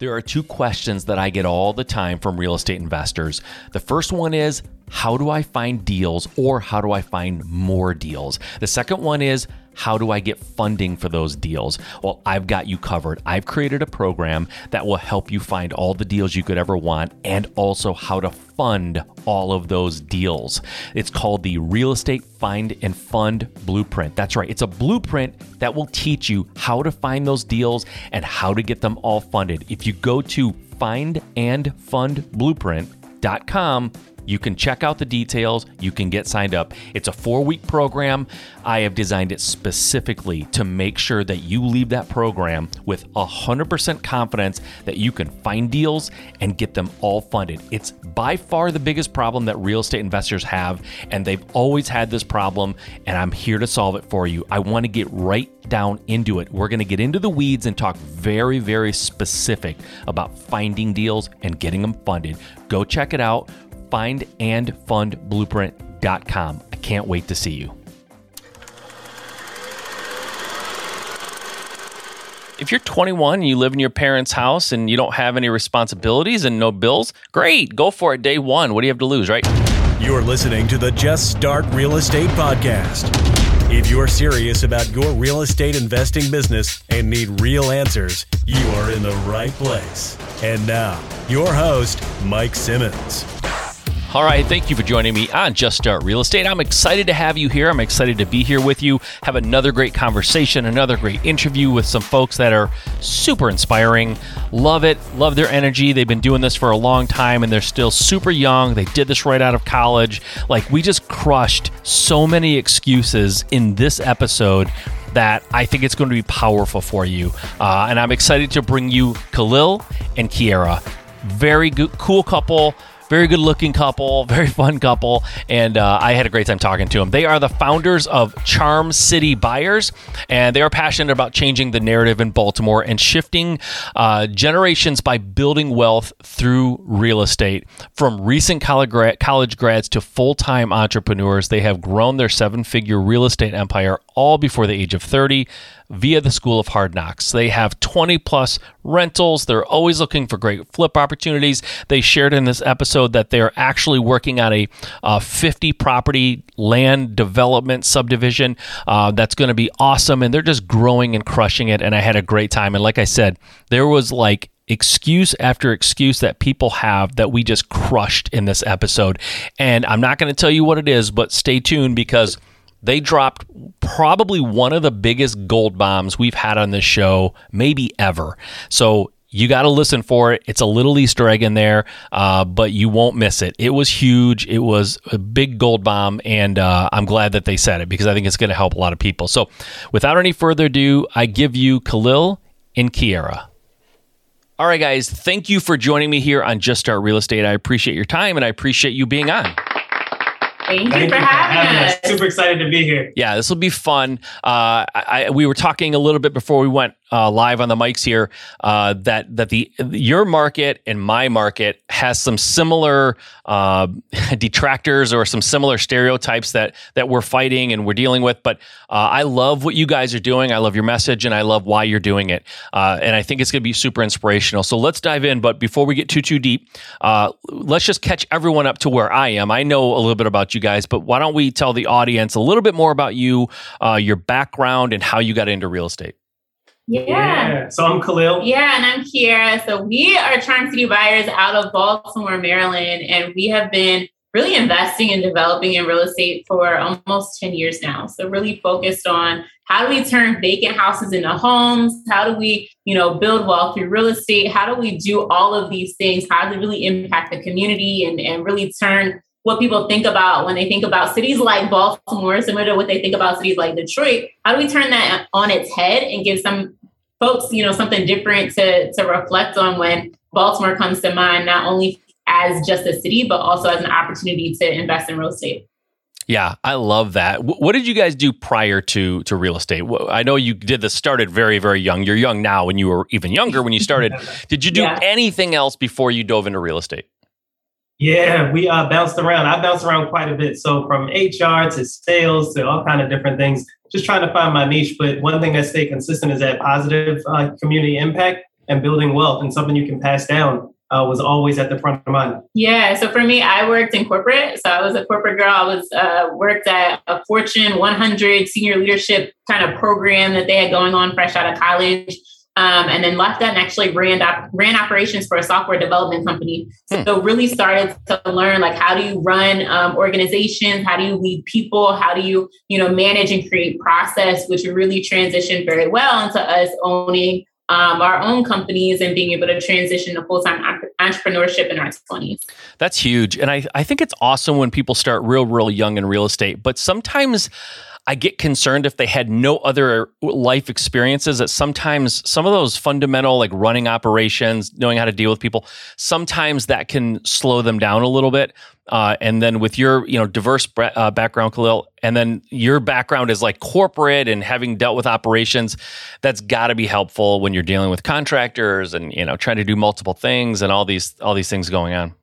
There are two questions that I get all the time from real estate investors. The first one is, how do I find deals or how do I find more deals? The second one is, how do I get funding for those deals? Well, I've got you covered. I've created a program that will help you find all the deals you could ever want and also how to fund all of those deals. It's called the Real Estate Find and Fund Blueprint. That's right, it's a blueprint that will teach you how to find those deals and how to get them all funded. If you go to findandfundblueprint.com, you can check out the details. You can get signed up. It's a four week program. I have designed it specifically to make sure that you leave that program with 100% confidence that you can find deals and get them all funded. It's by far the biggest problem that real estate investors have, and they've always had this problem, and I'm here to solve it for you. I want to get right down into it. We're going to get into the weeds and talk very, very specific about finding deals and getting them funded. Go check it out findandfundblueprint.com. I can't wait to see you. If you're 21 and you live in your parents' house and you don't have any responsibilities and no bills, great, go for it day one. What do you have to lose, right? You're listening to the Just Start Real Estate Podcast. If you're serious about your real estate investing business and need real answers, you are in the right place. And now, your host, Mike Simmons. All right, thank you for joining me on Just Start Real Estate. I'm excited to have you here. I'm excited to be here with you, have another great conversation, another great interview with some folks that are super inspiring. Love it, love their energy. They've been doing this for a long time and they're still super young. They did this right out of college. Like, we just crushed so many excuses in this episode that I think it's going to be powerful for you. Uh, and I'm excited to bring you Khalil and Kiera. Very good, cool couple very good looking couple, very fun couple, and uh, I had a great time talking to them. They are the founders of Charm City Buyers, and they are passionate about changing the narrative in Baltimore and shifting uh, generations by building wealth through real estate. From recent college grads to full time entrepreneurs, they have grown their seven figure real estate empire all before the age of 30 via the School of Hard Knocks. They have 20 plus rentals. They're always looking for great flip opportunities. They shared in this episode that they're actually working on a uh, 50 property land development subdivision uh, that's going to be awesome. And they're just growing and crushing it. And I had a great time. And like I said, there was like excuse after excuse that people have that we just crushed in this episode. And I'm not going to tell you what it is, but stay tuned because they dropped probably one of the biggest gold bombs we've had on this show, maybe ever. So you got to listen for it. It's a little Easter egg in there, uh, but you won't miss it. It was huge. It was a big gold bomb, and uh, I'm glad that they said it because I think it's going to help a lot of people. So, without any further ado, I give you Khalil and Kiera. All right, guys, thank you for joining me here on Just Start Real Estate. I appreciate your time and I appreciate you being on. Thank, Thank you, for, you having, having us. us. Super excited to be here. Yeah, this will be fun. Uh, I, we were talking a little bit before we went uh, live on the mics here uh, that that the your market and my market has some similar uh, detractors or some similar stereotypes that that we're fighting and we're dealing with. But uh, I love what you guys are doing. I love your message and I love why you're doing it. Uh, and I think it's going to be super inspirational. So let's dive in. But before we get too too deep, uh, let's just catch everyone up to where I am. I know a little bit about you guys, but why don't we tell the audience a little bit more about you, your background, and how you got into real estate? Yeah. yeah. So I'm Khalil. Yeah, and I'm Kiera. So we are Charm City buyers out of Baltimore, Maryland, and we have been really investing and developing in real estate for almost 10 years now. So really focused on how do we turn vacant houses into homes? How do we, you know, build wealth through real estate? How do we do all of these things? How do we really impact the community and, and really turn what people think about when they think about cities like Baltimore, similar to what they think about cities like Detroit. How do we turn that on its head and give some folks, you know, something different to to reflect on when Baltimore comes to mind, not only as just a city, but also as an opportunity to invest in real estate. Yeah, I love that. What did you guys do prior to to real estate? I know you did this started very very young. You're young now, when you were even younger when you started. did you do yeah. anything else before you dove into real estate? Yeah, we uh, bounced around. I bounced around quite a bit. So from HR to sales to all kind of different things, just trying to find my niche. But one thing that stayed consistent is that positive uh, community impact. and building wealth and something you can pass down uh, was always at the front of mind. Yeah. So for me, I worked in corporate. So I was a corporate girl. I was uh, worked at a Fortune 100 senior leadership kind of program that they had going on fresh out of college. Um, and then left that and actually ran op- ran operations for a software development company. Hmm. So really started to learn like how do you run um, organizations, how do you lead people, how do you you know manage and create process, which really transitioned very well into us owning um, our own companies and being able to transition to full time entrepreneurship in our 20s. That's huge. And I, I think it's awesome when people start real, real young in real estate. But sometimes I get concerned if they had no other life experiences that sometimes some of those fundamental, like running operations, knowing how to deal with people, sometimes that can slow them down a little bit. Uh, and then with your, you know, diverse uh, background, Khalil, and then your background is like corporate and having dealt with operations, that's got to be helpful when you're dealing with contractors and you know trying to do multiple things and all these all these things going on.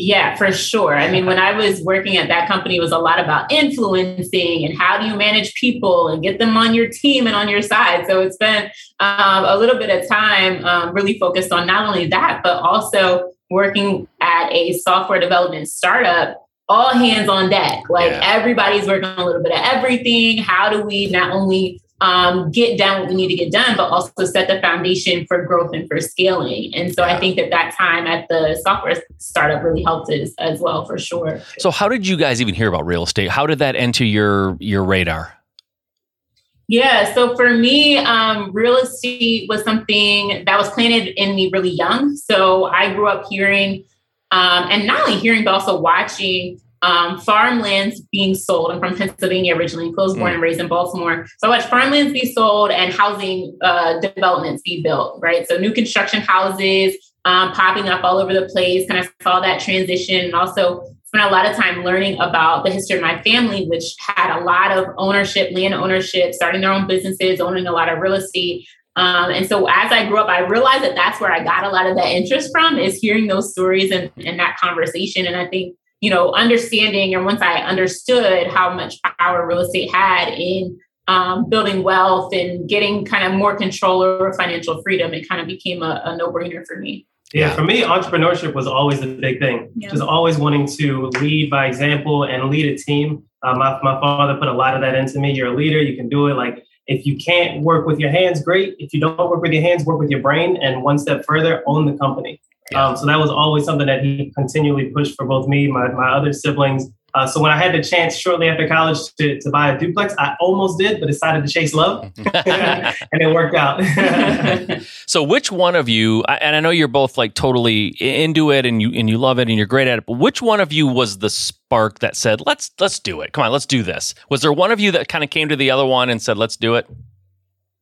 Yeah, for sure. I mean, when I was working at that company, it was a lot about influencing and how do you manage people and get them on your team and on your side. So it's been um, a little bit of time um, really focused on not only that, but also working at a software development startup all hands on deck. Like yeah. everybody's working on a little bit of everything. How do we not only um, get done what we need to get done, but also set the foundation for growth and for scaling. And so I think that that time at the software startup really helped us as well, for sure. So how did you guys even hear about real estate? How did that enter your your radar? Yeah, so for me, um, real estate was something that was planted in me really young. So I grew up hearing, um, and not only hearing, but also watching um, farmlands being sold. I'm from Pennsylvania originally, close born mm. and raised in Baltimore. So I watched farmlands be sold and housing uh, developments be built, right? So new construction houses um, popping up all over the place. Kind of saw that transition and also spent a lot of time learning about the history of my family, which had a lot of ownership, land ownership, starting their own businesses, owning a lot of real estate. Um, and so as I grew up, I realized that that's where I got a lot of that interest from is hearing those stories and, and that conversation. And I think you know, understanding and once I understood how much power real estate had in um, building wealth and getting kind of more control over financial freedom, it kind of became a, a no brainer for me. Yeah, for me, entrepreneurship was always the big thing. Yeah. Just always wanting to lead by example and lead a team. Uh, my, my father put a lot of that into me. You're a leader, you can do it. Like, if you can't work with your hands, great. If you don't work with your hands, work with your brain. And one step further, own the company. Yeah. Um, so that was always something that he continually pushed for both me, my, my other siblings. Uh, so when I had the chance shortly after college to, to buy a duplex, I almost did, but decided to chase love, and it worked out. so which one of you? And I know you're both like totally into it, and you and you love it, and you're great at it. But which one of you was the spark that said, "Let's let's do it"? Come on, let's do this. Was there one of you that kind of came to the other one and said, "Let's do it"?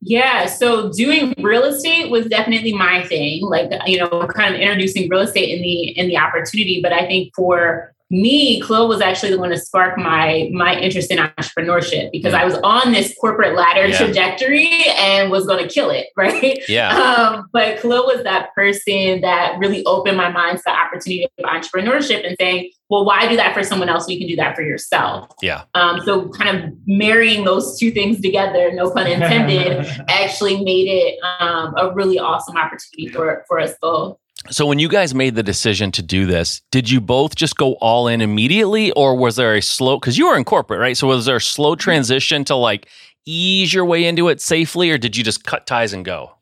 Yeah, so doing real estate was definitely my thing. Like you know, kind of introducing real estate in the in the opportunity. But I think for me, Khalil was actually the one to spark my my interest in entrepreneurship because I was on this corporate ladder yeah. trajectory and was going to kill it, right? Yeah. Um, but Khalil was that person that really opened my mind to the opportunity of entrepreneurship and saying, well, why do that for someone else? You can do that for yourself. Yeah. Um, so kind of marrying those two things together, no pun intended, actually made it um, a really awesome opportunity for for us both. So when you guys made the decision to do this, did you both just go all in immediately or was there a slow cuz you were in corporate, right? So was there a slow transition to like ease your way into it safely or did you just cut ties and go?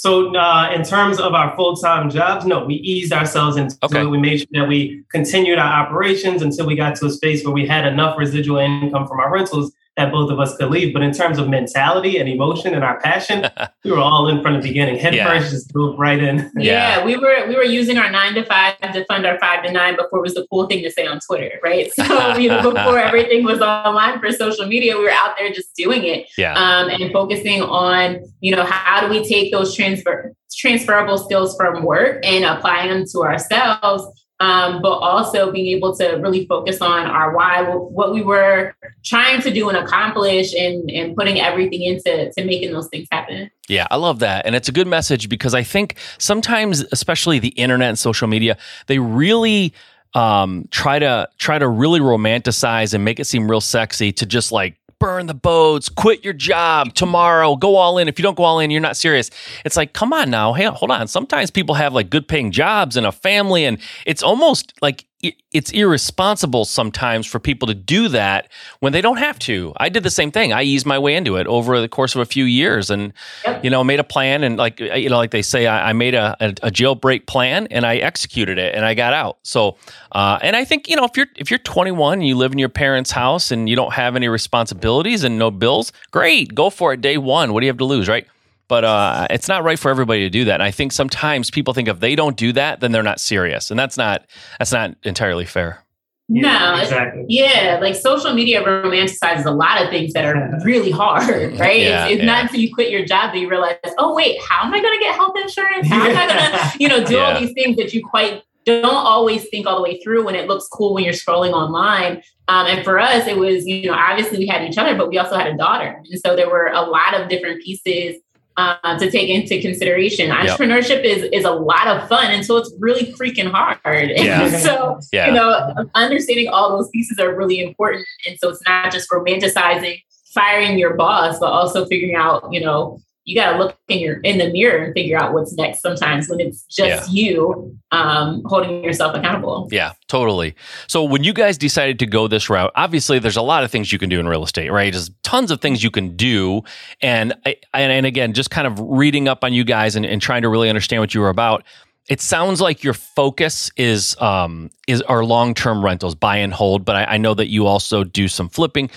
So, uh, in terms of our full time jobs, no, we eased ourselves into okay. it. We made sure that we continued our operations until we got to a space where we had enough residual income from our rentals that both of us could leave. But in terms of mentality and emotion and our passion, we were all in from the beginning. Head yeah. first, just dove right in. Yeah. yeah. we were we were using our nine to five to fund our five to nine before it was the cool thing to say on Twitter, right? So you know, before everything was online for social media, we were out there just doing it. Yeah. Um, and focusing on, you know, how do we take those transfer transferable skills from work and applying them to ourselves um, but also being able to really focus on our why, what we were trying to do and accomplish, and, and putting everything into to making those things happen. Yeah, I love that. And it's a good message because I think sometimes, especially the internet and social media, they really um, try to try to really romanticize and make it seem real sexy to just like burn the boats, quit your job tomorrow, go all in. If you don't go all in, you're not serious. It's like, come on now. Hey, hold on. Sometimes people have like good paying jobs and a family, and it's almost like it's irresponsible sometimes for people to do that when they don't have to. I did the same thing. I eased my way into it over the course of a few years, and yep. you know, made a plan. And like you know, like they say, I, I made a, a, a, jailbreak plan and I executed it, and I got out. So, uh, and I think you know, if you're if you're 21 and you live in your parents' house and you don't have any responsibilities and no bills, great, go for it. Day one. What do you have to lose, right? But uh, it's not right for everybody to do that. And I think sometimes people think if they don't do that, then they're not serious, and that's not that's not entirely fair. No, exactly. Yeah, like social media romanticizes a lot of things that are really hard, right? Yeah, it's, it's yeah. not until you quit your job that you realize, oh wait, how am I going to get health insurance? How am I going to, you know, do yeah. all these things that you quite don't always think all the way through when it looks cool when you're scrolling online. Um, and for us, it was, you know, obviously we had each other, but we also had a daughter. And so there were a lot of different pieces uh, to take into consideration. Yep. Entrepreneurship is is a lot of fun until it's really freaking hard. Yeah. so yeah. you know, understanding all those pieces are really important. And so it's not just romanticizing firing your boss, but also figuring out, you know, you got to look in your in the mirror and figure out what's next sometimes when it's just yeah. you um, holding yourself accountable yeah totally so when you guys decided to go this route obviously there's a lot of things you can do in real estate right there's tons of things you can do and and, and again just kind of reading up on you guys and, and trying to really understand what you were about it sounds like your focus is um, is our long term rentals, buy and hold. But I, I know that you also do some flipping.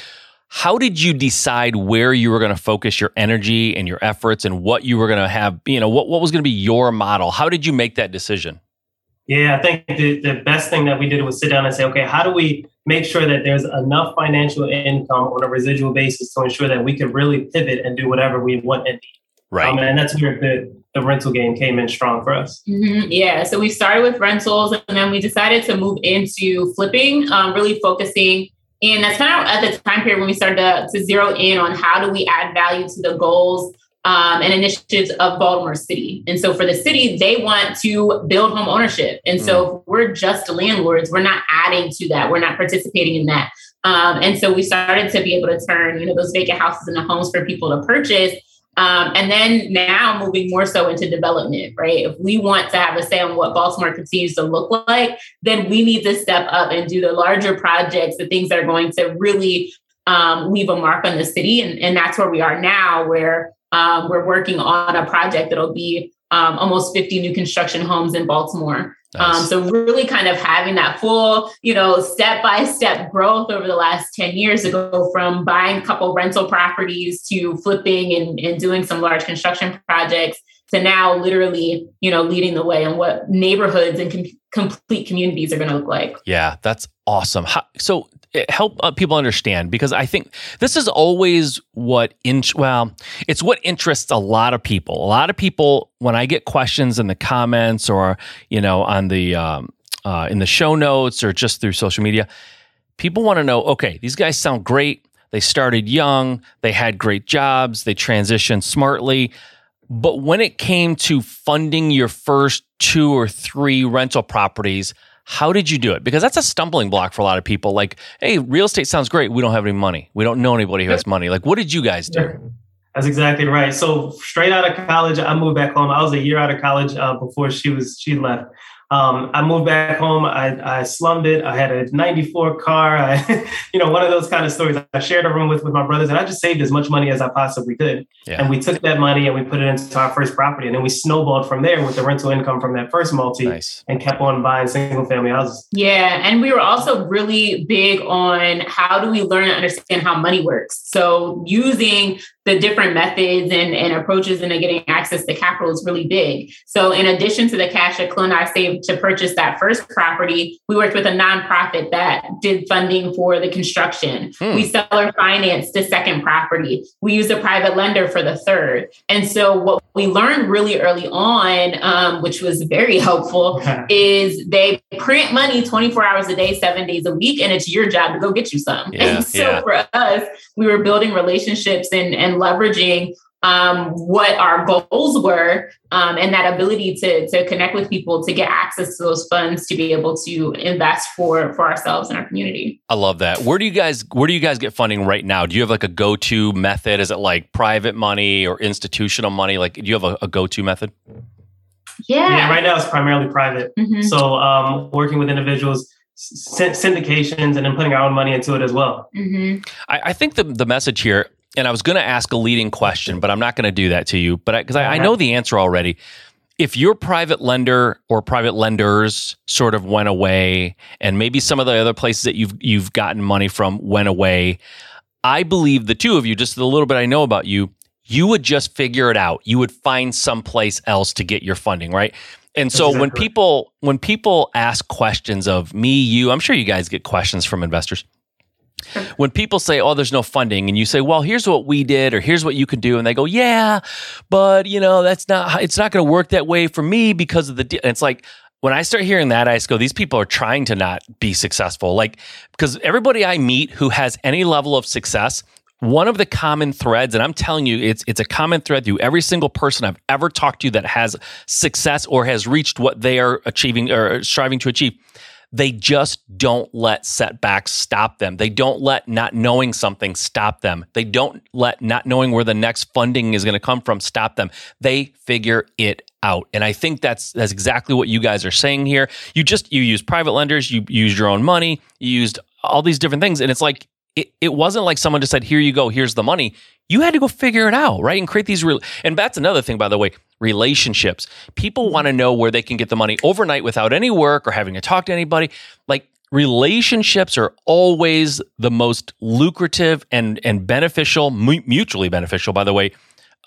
How did you decide where you were going to focus your energy and your efforts and what you were going to have, you know, what, what was going to be your model? How did you make that decision? Yeah, I think the, the best thing that we did was sit down and say, okay, how do we make sure that there's enough financial income on a residual basis to ensure that we can really pivot and do whatever we want and need? Right. Um, and that's where the, the rental game came in strong for us. Mm-hmm. Yeah. So we started with rentals and then we decided to move into flipping, um, really focusing and that's kind of at the time period when we started to, to zero in on how do we add value to the goals um, and initiatives of Baltimore City. And so for the city, they want to build home ownership. And so mm. we're just landlords. We're not adding to that. We're not participating in that. Um, and so we started to be able to turn, you know, those vacant houses into homes for people to purchase um, and then now moving more so into development, right? If we want to have a say on what Baltimore continues to look like, then we need to step up and do the larger projects, the things that are going to really um, leave a mark on the city. And, and that's where we are now, where um, we're working on a project that'll be um, almost 50 new construction homes in Baltimore. Um, nice. Um, so really kind of having that full, you know, step by step growth over the last 10 years to go from buying a couple rental properties to flipping and, and doing some large construction projects to now literally, you know, leading the way on what neighborhoods and com- complete communities are going to look like. Yeah, that's awesome. How, so help uh, people understand because I think this is always what in well, it's what interests a lot of people. A lot of people when I get questions in the comments or you know on the um, uh, in the show notes or just through social media, people want to know. Okay, these guys sound great. They started young. They had great jobs. They transitioned smartly. But when it came to funding your first two or three rental properties, how did you do it? Because that's a stumbling block for a lot of people. Like, hey, real estate sounds great. We don't have any money. We don't know anybody who has money. Like, what did you guys do? That's exactly right. So straight out of college, I moved back home. I was a year out of college uh, before she was she left. Um, I moved back home. I, I slummed it. I had a 94 car. I, you know, one of those kind of stories. I shared a room with, with my brothers and I just saved as much money as I possibly could. Yeah. And we took that money and we put it into our first property. And then we snowballed from there with the rental income from that first multi nice. and kept on buying single family houses. Yeah. And we were also really big on how do we learn and understand how money works. So using the different methods and, and approaches into getting access to capital is really big. So, in addition to the cash that Clint and I saved to purchase that first property, we worked with a nonprofit that did funding for the construction. Hmm. We seller financed the second property. We used a private lender for the third. And so, what we learned really early on, um, which was very helpful, is they print money 24 hours a day, seven days a week, and it's your job to go get you some. Yeah, and so, yeah. for us, we were building relationships and, and leveraging um, what our goals were um, and that ability to, to connect with people to get access to those funds to be able to invest for for ourselves and our community i love that where do you guys where do you guys get funding right now do you have like a go-to method is it like private money or institutional money like do you have a, a go-to method yeah. yeah right now it's primarily private mm-hmm. so um, working with individuals syndications and then putting our own money into it as well. Mm-hmm. I, I, think the, the message here, and I was going to ask a leading question, but I'm not going to do that to you, but because I, I, I know the answer already. If your private lender or private lenders sort of went away, and maybe some of the other places that you've you've gotten money from went away, I believe the two of you, just the little bit I know about you, you would just figure it out. You would find someplace else to get your funding, right? And so exactly when people when people ask questions of me, you, I'm sure you guys get questions from investors. When people say, "Oh, there's no funding," and you say, "Well, here's what we did," or "Here's what you can do," and they go, "Yeah, but you know that's not it's not going to work that way for me because of the." De-. It's like when I start hearing that, I just go, "These people are trying to not be successful." Like because everybody I meet who has any level of success one of the common threads, and I'm telling you, it's it's a common thread through every single person I've ever talked to that has success or has reached what they are achieving or uh, striving to achieve. They just don't let setbacks stop them. They don't let not knowing something stop them. They don't let not knowing where the next funding is going to come from stop them. They figure it out. And I think that's that's exactly what you guys are saying here. You just you use private lenders, you use your own money, you used all these different things and it's like it, it wasn't like someone just said, here you go, here's the money. You had to go figure it out, right? And create these real, and that's another thing, by the way, relationships. People want to know where they can get the money overnight without any work or having to talk to anybody. Like relationships are always the most lucrative and, and beneficial, mutually beneficial, by the way,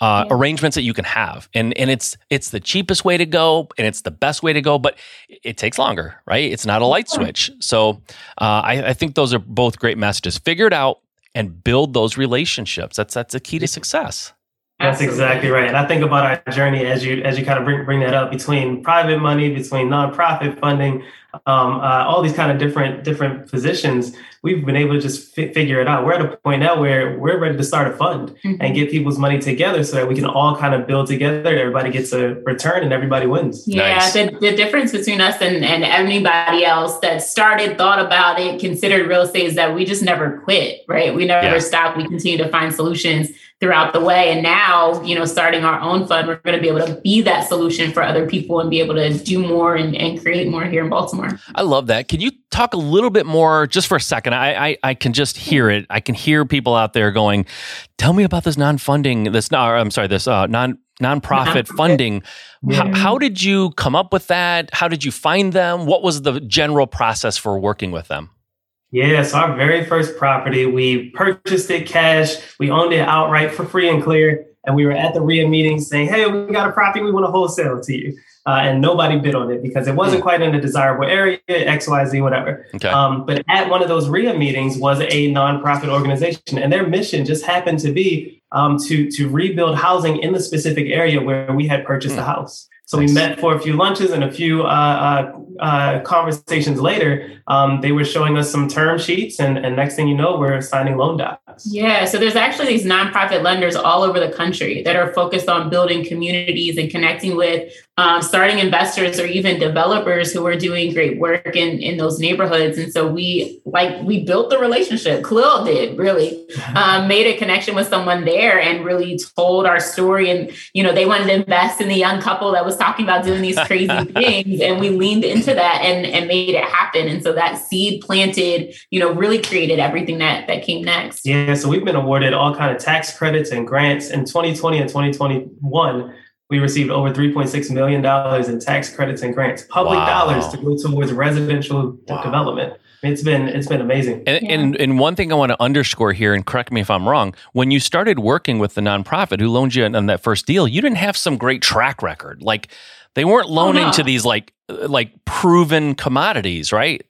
uh, yeah. arrangements that you can have, and and it's it's the cheapest way to go, and it's the best way to go, but it takes longer, right? It's not a light switch. So uh, I, I think those are both great messages. Figure it out and build those relationships. That's that's a key to success. That's exactly right. And I think about our journey as you as you kind of bring bring that up between private money, between nonprofit funding, um, uh, all these kind of different different positions, we've been able to just fi- figure it out. We're at a point now where we're ready to start a fund mm-hmm. and get people's money together so that we can all kind of build together. Everybody gets a return and everybody wins. Yeah, nice. the, the difference between us and, and anybody else that started, thought about it, considered real estate is that we just never quit, right? We never yeah. stop. We continue to find solutions throughout the way. And now, you know, starting our own fund, we're going to be able to be that solution for other people and be able to do more and, and create more here in Baltimore. I love that. Can you talk a little bit more just for a second? I, I, I can just hear it. I can hear people out there going, tell me about this non-funding, this, no, I'm sorry, this uh, non nonprofit funding. Yeah. How, how did you come up with that? How did you find them? What was the general process for working with them? Yeah, so our very first property, we purchased it cash. We owned it outright for free and clear. And we were at the REIA meeting saying, hey, we got a property, we want to wholesale to you. Uh, and nobody bid on it because it wasn't hmm. quite in a desirable area, X, Y, Z, whatever. Okay. Um, but at one of those REIA meetings was a nonprofit organization, and their mission just happened to be um, to to rebuild housing in the specific area where we had purchased mm. a house. So nice. we met for a few lunches and a few uh, uh, uh, conversations later. Um, they were showing us some term sheets, and, and next thing you know, we're signing loan docs. Yeah, so there's actually these nonprofit lenders all over the country that are focused on building communities and connecting with um, starting investors or even developers who are doing great work in, in those neighborhoods. And so we like we built the relationship. Khalil did really um, made a connection with someone there and really told our story. And you know they wanted to invest in the young couple that was talking about doing these crazy things, and we leaned into that and and made it happen. And so that seed planted, you know, really created everything that that came next. Yeah. So we've been awarded all kind of tax credits and grants in 2020 and 2021 we received over $3.6 million in tax credits and grants, public wow. dollars to go towards residential wow. development. It's been it's been amazing. And, yeah. and, and one thing I want to underscore here, and correct me if I'm wrong, when you started working with the nonprofit who loaned you on that first deal, you didn't have some great track record. Like they weren't loaning oh, no. to these like uh, like proven commodities, right?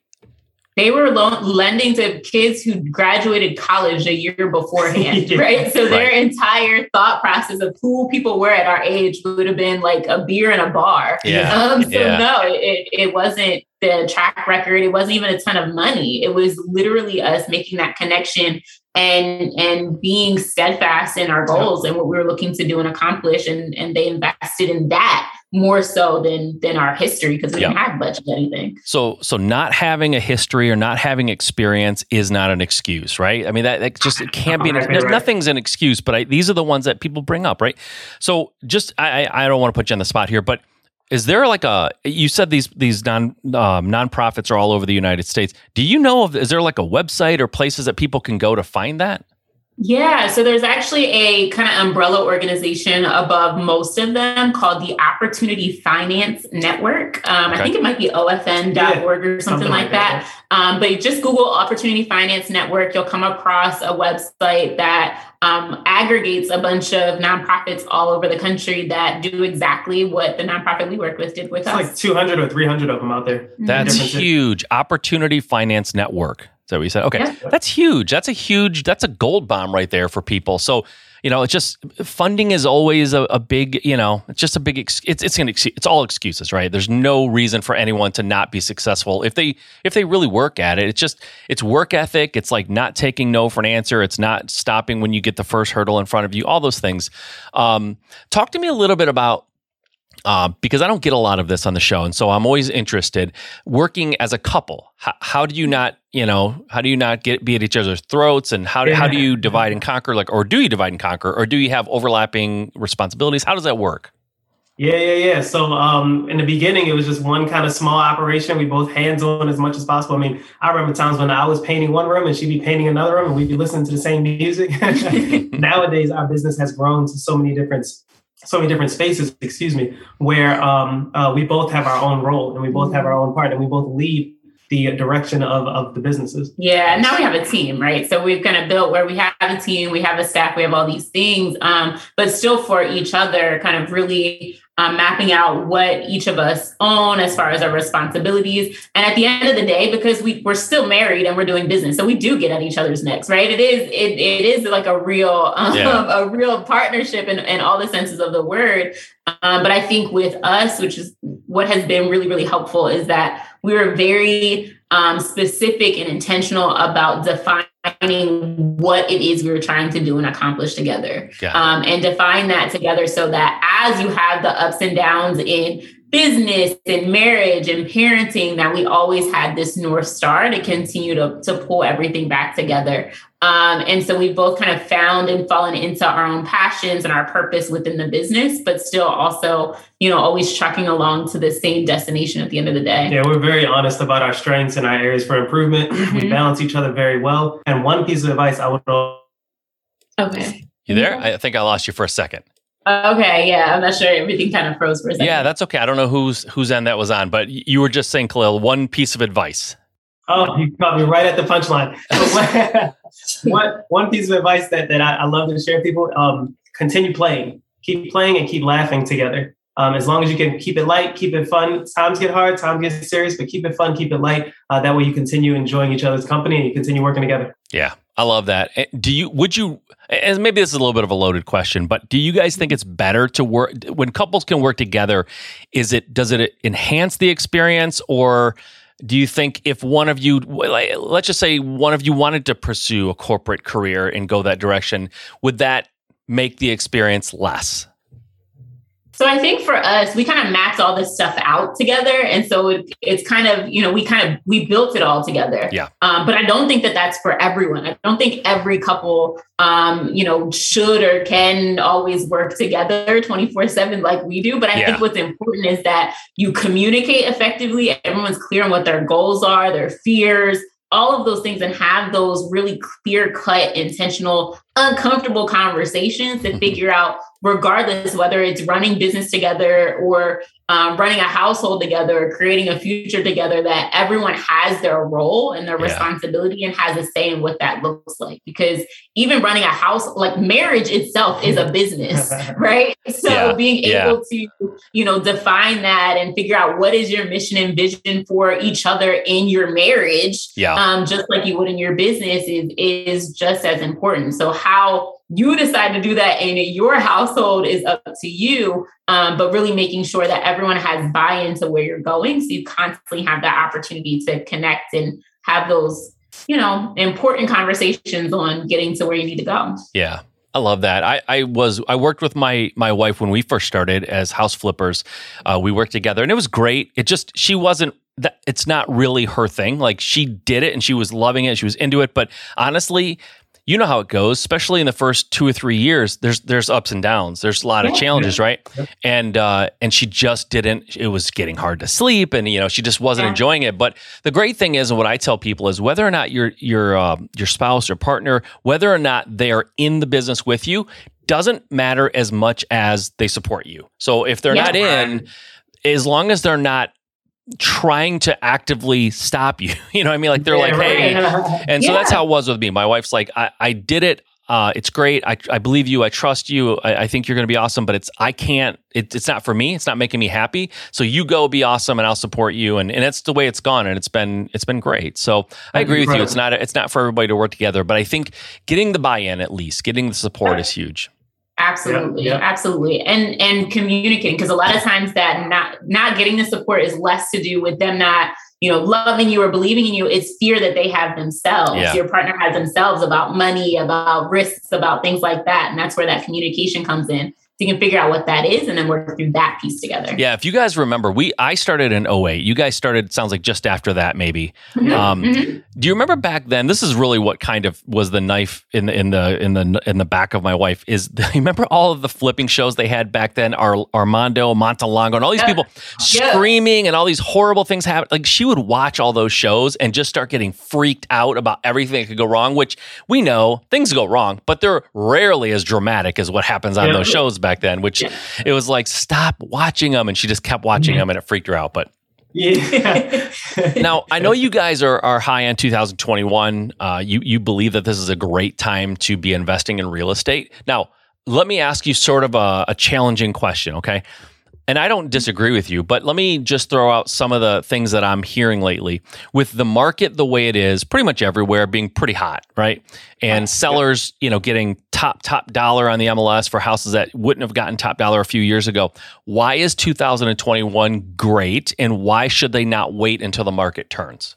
They were lending to kids who graduated college a year beforehand, yeah, right? So their entire thought process of who people were at our age would have been like a beer in a bar. Yeah. Um, so yeah. no, it, it wasn't the track record. It wasn't even a ton of money. It was literally us making that connection and and being steadfast in our goals and what we were looking to do and accomplish and and they invested in that more so than than our history because we didn't have much of anything. So so not having a history or not having experience is not an excuse, right? I mean that, that just it can't be. An, right. Nothing's an excuse, but I, these are the ones that people bring up, right? So just I I don't want to put you on the spot here, but is there like a you said these these non um, nonprofits are all over the United States. Do you know of is there like a website or places that people can go to find that? Yeah, so there's actually a kind of umbrella organization above most of them called the Opportunity Finance Network. Um, okay. I think it might be ofn.org yeah, or something, something like, like that. that. Um, but just Google Opportunity Finance Network, you'll come across a website that um, aggregates a bunch of nonprofits all over the country that do exactly what the nonprofit we work with did with it's us. like 200 or 300 of them out there. That's huge. Opportunity Finance Network. So we said, okay, yeah. that's huge. That's a huge, that's a gold bomb right there for people. So, you know, it's just funding is always a, a big, you know, it's just a big, it's, it's an, it's all excuses, right? There's no reason for anyone to not be successful if they, if they really work at it. It's just, it's work ethic. It's like not taking no for an answer. It's not stopping when you get the first hurdle in front of you, all those things. Um, talk to me a little bit about uh, because I don't get a lot of this on the show, and so I'm always interested. Working as a couple, how, how do you not, you know, how do you not get be at each other's throats, and how, yeah. how do you divide and conquer, like, or do you divide and conquer, or do you have overlapping responsibilities? How does that work? Yeah, yeah, yeah. So um, in the beginning, it was just one kind of small operation. We both hands on as much as possible. I mean, I remember times when I was painting one room and she'd be painting another room, and we'd be listening to the same music. Nowadays, our business has grown to so many different so many different spaces, excuse me, where um, uh, we both have our own role and we both have our own part and we both lead the direction of, of the businesses. Yeah, and now we have a team, right? So we've kind of built where we have a team, we have a staff, we have all these things, um, but still for each other, kind of really um, mapping out what each of us own as far as our responsibilities. And at the end of the day, because we, we're still married and we're doing business, so we do get at each other's necks, right? It is it, it is like a real um, yeah. a real partnership in, in all the senses of the word. Um, but I think with us, which is what has been really really helpful, is that we were very um, specific and intentional about defining what it is we were trying to do and accomplish together. Um, and define that together so that as you have the ups and downs in business and marriage and parenting that we always had this north star to continue to, to pull everything back together. Um, and so we've both kind of found and fallen into our own passions and our purpose within the business but still also you know always trucking along to the same destination at the end of the day. Yeah we're very honest about our strengths and our areas for improvement. Mm-hmm. we balance each other very well. And one piece of advice i would okay. You there? I think i lost you for a second Okay, yeah, I'm not sure. Everything kind of froze for a second. Yeah, that's okay. I don't know whose whose end that was on, but you were just saying, Khalil, one piece of advice. Oh, you caught me right at the punchline. one, one piece of advice that, that I, I love to share with people: um, continue playing, keep playing, and keep laughing together. Um, as long as you can keep it light, keep it fun. Times get hard, times get serious, but keep it fun, keep it light. Uh, that way, you continue enjoying each other's company and you continue working together. Yeah, I love that. Eh, do you? Would you? and maybe this is a little bit of a loaded question, but do you guys think it's better to work when couples can work together? Is it does it enhance the experience, or do you think if one of you, let's just say one of you wanted to pursue a corporate career and go that direction, would that make the experience less? So I think for us, we kind of mapped all this stuff out together, and so it, it's kind of you know we kind of we built it all together. Yeah. Um, but I don't think that that's for everyone. I don't think every couple um, you know should or can always work together twenty four seven like we do. But I yeah. think what's important is that you communicate effectively. Everyone's clear on what their goals are, their fears, all of those things and have those really clear cut intentional uncomfortable conversations to figure out regardless whether it's running business together or um, running a household together or creating a future together that everyone has their role and their yeah. responsibility and has a say in what that looks like because even running a house like marriage itself is a business right so yeah. being able yeah. to you know define that and figure out what is your mission and vision for each other in your marriage yeah. um, just like you would in your business is is just as important so how you decide to do that in your household is up to you um, but really making sure that everyone has buy-in to where you're going so you constantly have that opportunity to connect and have those you know, important conversations on getting to where you need to go. Yeah. I love that. I, I was I worked with my my wife when we first started as house flippers. Uh, we worked together, and it was great. It just she wasn't that. It's not really her thing. Like she did it, and she was loving it. She was into it. But honestly, you know how it goes, especially in the first two or three years. There's there's ups and downs. There's a lot of challenges, right? And uh, and she just didn't. It was getting hard to sleep, and you know she just wasn't yeah. enjoying it. But the great thing is, and what I tell people is, whether or not your your uh, your spouse or partner, whether or not they are in the business with you, doesn't matter as much as they support you. So if they're yeah. not in, as long as they're not trying to actively stop you. You know what I mean? Like they're like, hey. And so yeah. that's how it was with me. My wife's like, I, I did it. Uh, it's great. I, I believe you. I trust you. I, I think you're going to be awesome, but it's, I can't, it, it's not for me. It's not making me happy. So you go be awesome and I'll support you. And, and that's the way it's gone. And it's been, it's been great. So I agree with you. It's not, it's not for everybody to work together, but I think getting the buy-in at least, getting the support is huge. Absolutely, yeah, yeah. absolutely, and and communicating because a lot of times that not not getting the support is less to do with them not you know loving you or believing in you. It's fear that they have themselves. Yeah. Your partner has themselves about money, about risks, about things like that, and that's where that communication comes in so you can figure out what that is and then work through that piece together. Yeah, if you guys remember, we I started in 08. You guys started sounds like just after that maybe. Mm-hmm. Um, mm-hmm. Do you remember back then? This is really what kind of was the knife in the in the in the in the back of my wife is. The, remember all of the flipping shows they had back then? Ar, Armando Montelongo and all these yeah. people yeah. screaming and all these horrible things happen. Like she would watch all those shows and just start getting freaked out about everything that could go wrong. Which we know things go wrong, but they're rarely as dramatic as what happens on yeah. those shows back then, which yeah. it was like, stop watching them. And she just kept watching them and it freaked her out. But yeah. now I know you guys are, are high on 2021. Uh, you you believe that this is a great time to be investing in real estate. Now, let me ask you sort of a, a challenging question. Okay, and I don't disagree with you, but let me just throw out some of the things that I'm hearing lately. With the market the way it is, pretty much everywhere being pretty hot, right? And sellers, you know, getting top top dollar on the MLS for houses that wouldn't have gotten top dollar a few years ago. Why is 2021 great and why should they not wait until the market turns?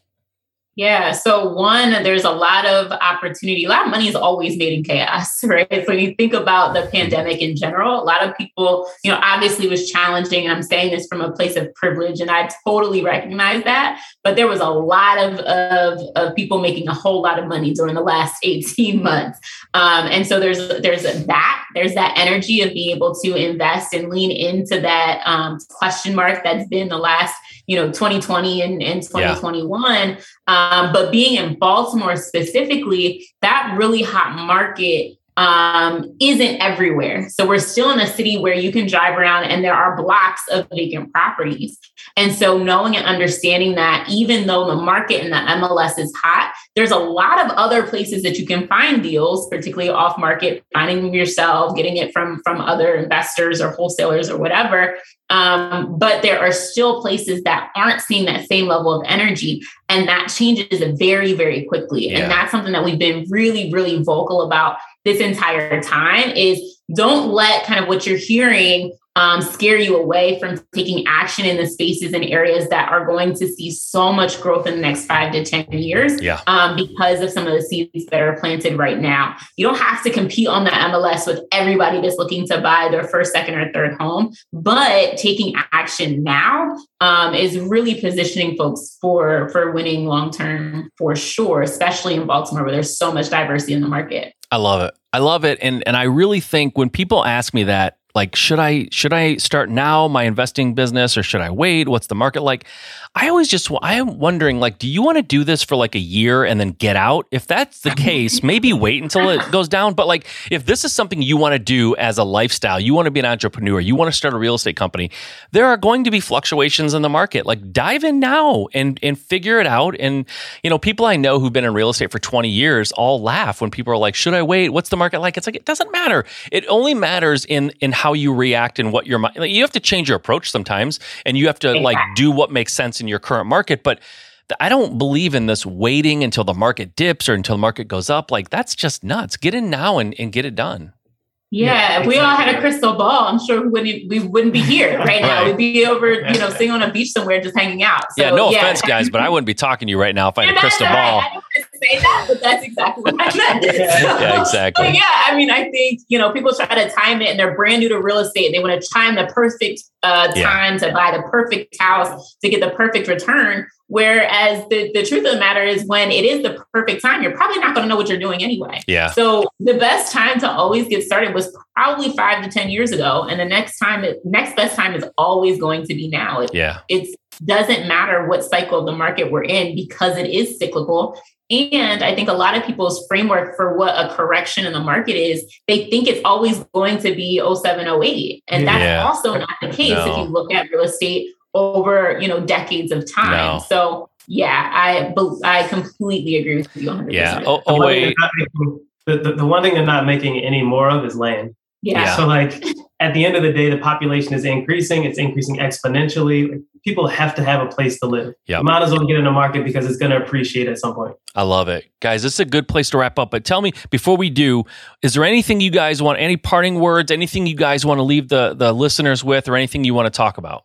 Yeah. So one, there's a lot of opportunity. A lot of money is always made in chaos, right? So you think about the pandemic in general, a lot of people, you know, obviously was challenging. And I'm saying this from a place of privilege, and I totally recognize that. But there was a lot of, of, of people making a whole lot of money during the last 18 months. Um, and so there's there's that, there's that energy of being able to invest and lean into that um, question mark that's been the last you know 2020 and, and 2021 yeah. um, but being in baltimore specifically that really hot market um, isn't everywhere. So we're still in a city where you can drive around and there are blocks of vacant properties. And so knowing and understanding that even though the market in the MLS is hot, there's a lot of other places that you can find deals, particularly off market, finding them yourself, getting it from from other investors or wholesalers or whatever. Um, but there are still places that aren't seeing that same level of energy, and that changes very, very quickly. Yeah. And that's something that we've been really, really vocal about this entire time is don't let kind of what you're hearing um, scare you away from taking action in the spaces and areas that are going to see so much growth in the next five to 10 years yeah. um, because of some of the seeds that are planted right now. You don't have to compete on the MLS with everybody that's looking to buy their first, second, or third home, but taking action now um, is really positioning folks for, for winning long term for sure, especially in Baltimore where there's so much diversity in the market. I love it. I love it. And and I really think when people ask me that, like should i should i start now my investing business or should i wait? What's the market like? I always just i am wondering like do you want to do this for like a year and then get out? If that's the case maybe wait until it goes down but like if this is something you want to do as a lifestyle you want to be an entrepreneur you want to start a real estate company there are going to be fluctuations in the market. Like dive in now and and figure it out. And you know people i know who've been in real estate for 20 years all laugh when people are like should i wait? What's the market like? It's like it doesn't matter. It only matters in in how you react and what your mind. Like, you have to change your approach sometimes, and you have to exactly. like do what makes sense in your current market. But I don't believe in this waiting until the market dips or until the market goes up. Like that's just nuts. Get in now and, and get it done. Yeah, yeah exactly. if we all had a crystal ball, I'm sure we wouldn't we wouldn't be here right now. We'd be over, you know, sitting on a beach somewhere just hanging out. So, yeah, no yeah. offense, guys, but I wouldn't be talking to you right now if I had a crystal ball. Right say that, but that's exactly what I meant. yeah, exactly. Yeah, I mean, I think, you know, people try to time it and they're brand new to real estate. And they want to time the perfect uh, time yeah. to buy the perfect house to get the perfect return. Whereas the, the truth of the matter is when it is the perfect time, you're probably not going to know what you're doing anyway. Yeah. So the best time to always get started was probably five to 10 years ago. And the next time, next best time is always going to be now. It, yeah. It's doesn't matter what cycle of the market we're in because it is cyclical. And I think a lot of people's framework for what a correction in the market is, they think it's always going to be 07, 08. And that's yeah. also not the case no. if you look at real estate over, you know, decades of time. No. So yeah, I I completely agree with you 100%. Yeah. Oh, oh wait. The, the, the one thing they're not making any more of is land. Yeah. So like at the end of the day, the population is increasing. It's increasing exponentially. Like, people have to have a place to live. Yeah. Might as well get in the market because it's going to appreciate at some point. I love it. Guys, this is a good place to wrap up. But tell me, before we do, is there anything you guys want, any parting words, anything you guys want to leave the, the listeners with, or anything you want to talk about?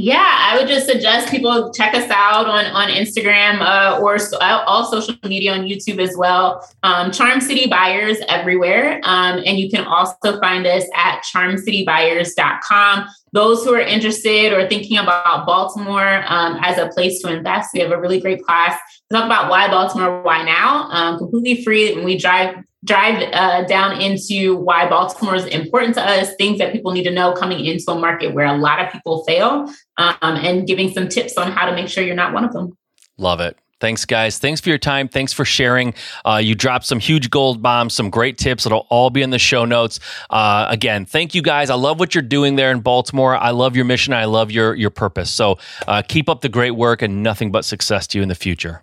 Yeah, I would just suggest people check us out on, on Instagram uh, or so, all social media on YouTube as well. Um, Charm City Buyers everywhere. Um, and you can also find us at charmcitybuyers.com. Those who are interested or thinking about Baltimore um, as a place to invest, we have a really great class to talk about why Baltimore, why now, um, completely free. And we drive drive uh, down into why Baltimore is important to us, things that people need to know coming into a market where a lot of people fail, um, and giving some tips on how to make sure you're not one of them. Love it. Thanks, guys. Thanks for your time. Thanks for sharing. Uh, you dropped some huge gold bombs, some great tips. It'll all be in the show notes. Uh, again, thank you, guys. I love what you're doing there in Baltimore. I love your mission. I love your your purpose. So uh, keep up the great work and nothing but success to you in the future.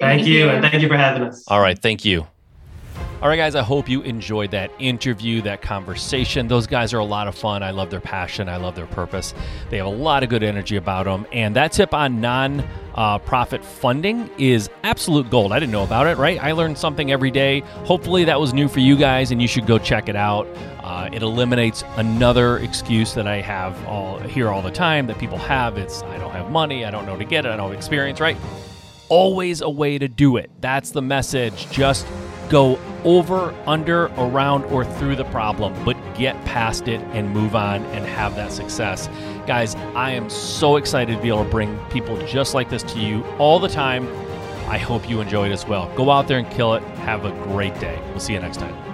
Thank you, and thank you for having us. All right, thank you. All right, guys, I hope you enjoyed that interview, that conversation. Those guys are a lot of fun. I love their passion, I love their purpose. They have a lot of good energy about them. And that tip on non uh, profit funding is absolute gold. I didn't know about it, right? I learned something every day. Hopefully, that was new for you guys, and you should go check it out. Uh, it eliminates another excuse that I have all here all the time that people have. It's I don't have money, I don't know to get it, I don't have experience, right? Always a way to do it. That's the message. Just go over, under, around, or through the problem, but get past it and move on and have that success. Guys, I am so excited to be able to bring people just like this to you all the time. I hope you enjoyed as well. Go out there and kill it. Have a great day. We'll see you next time.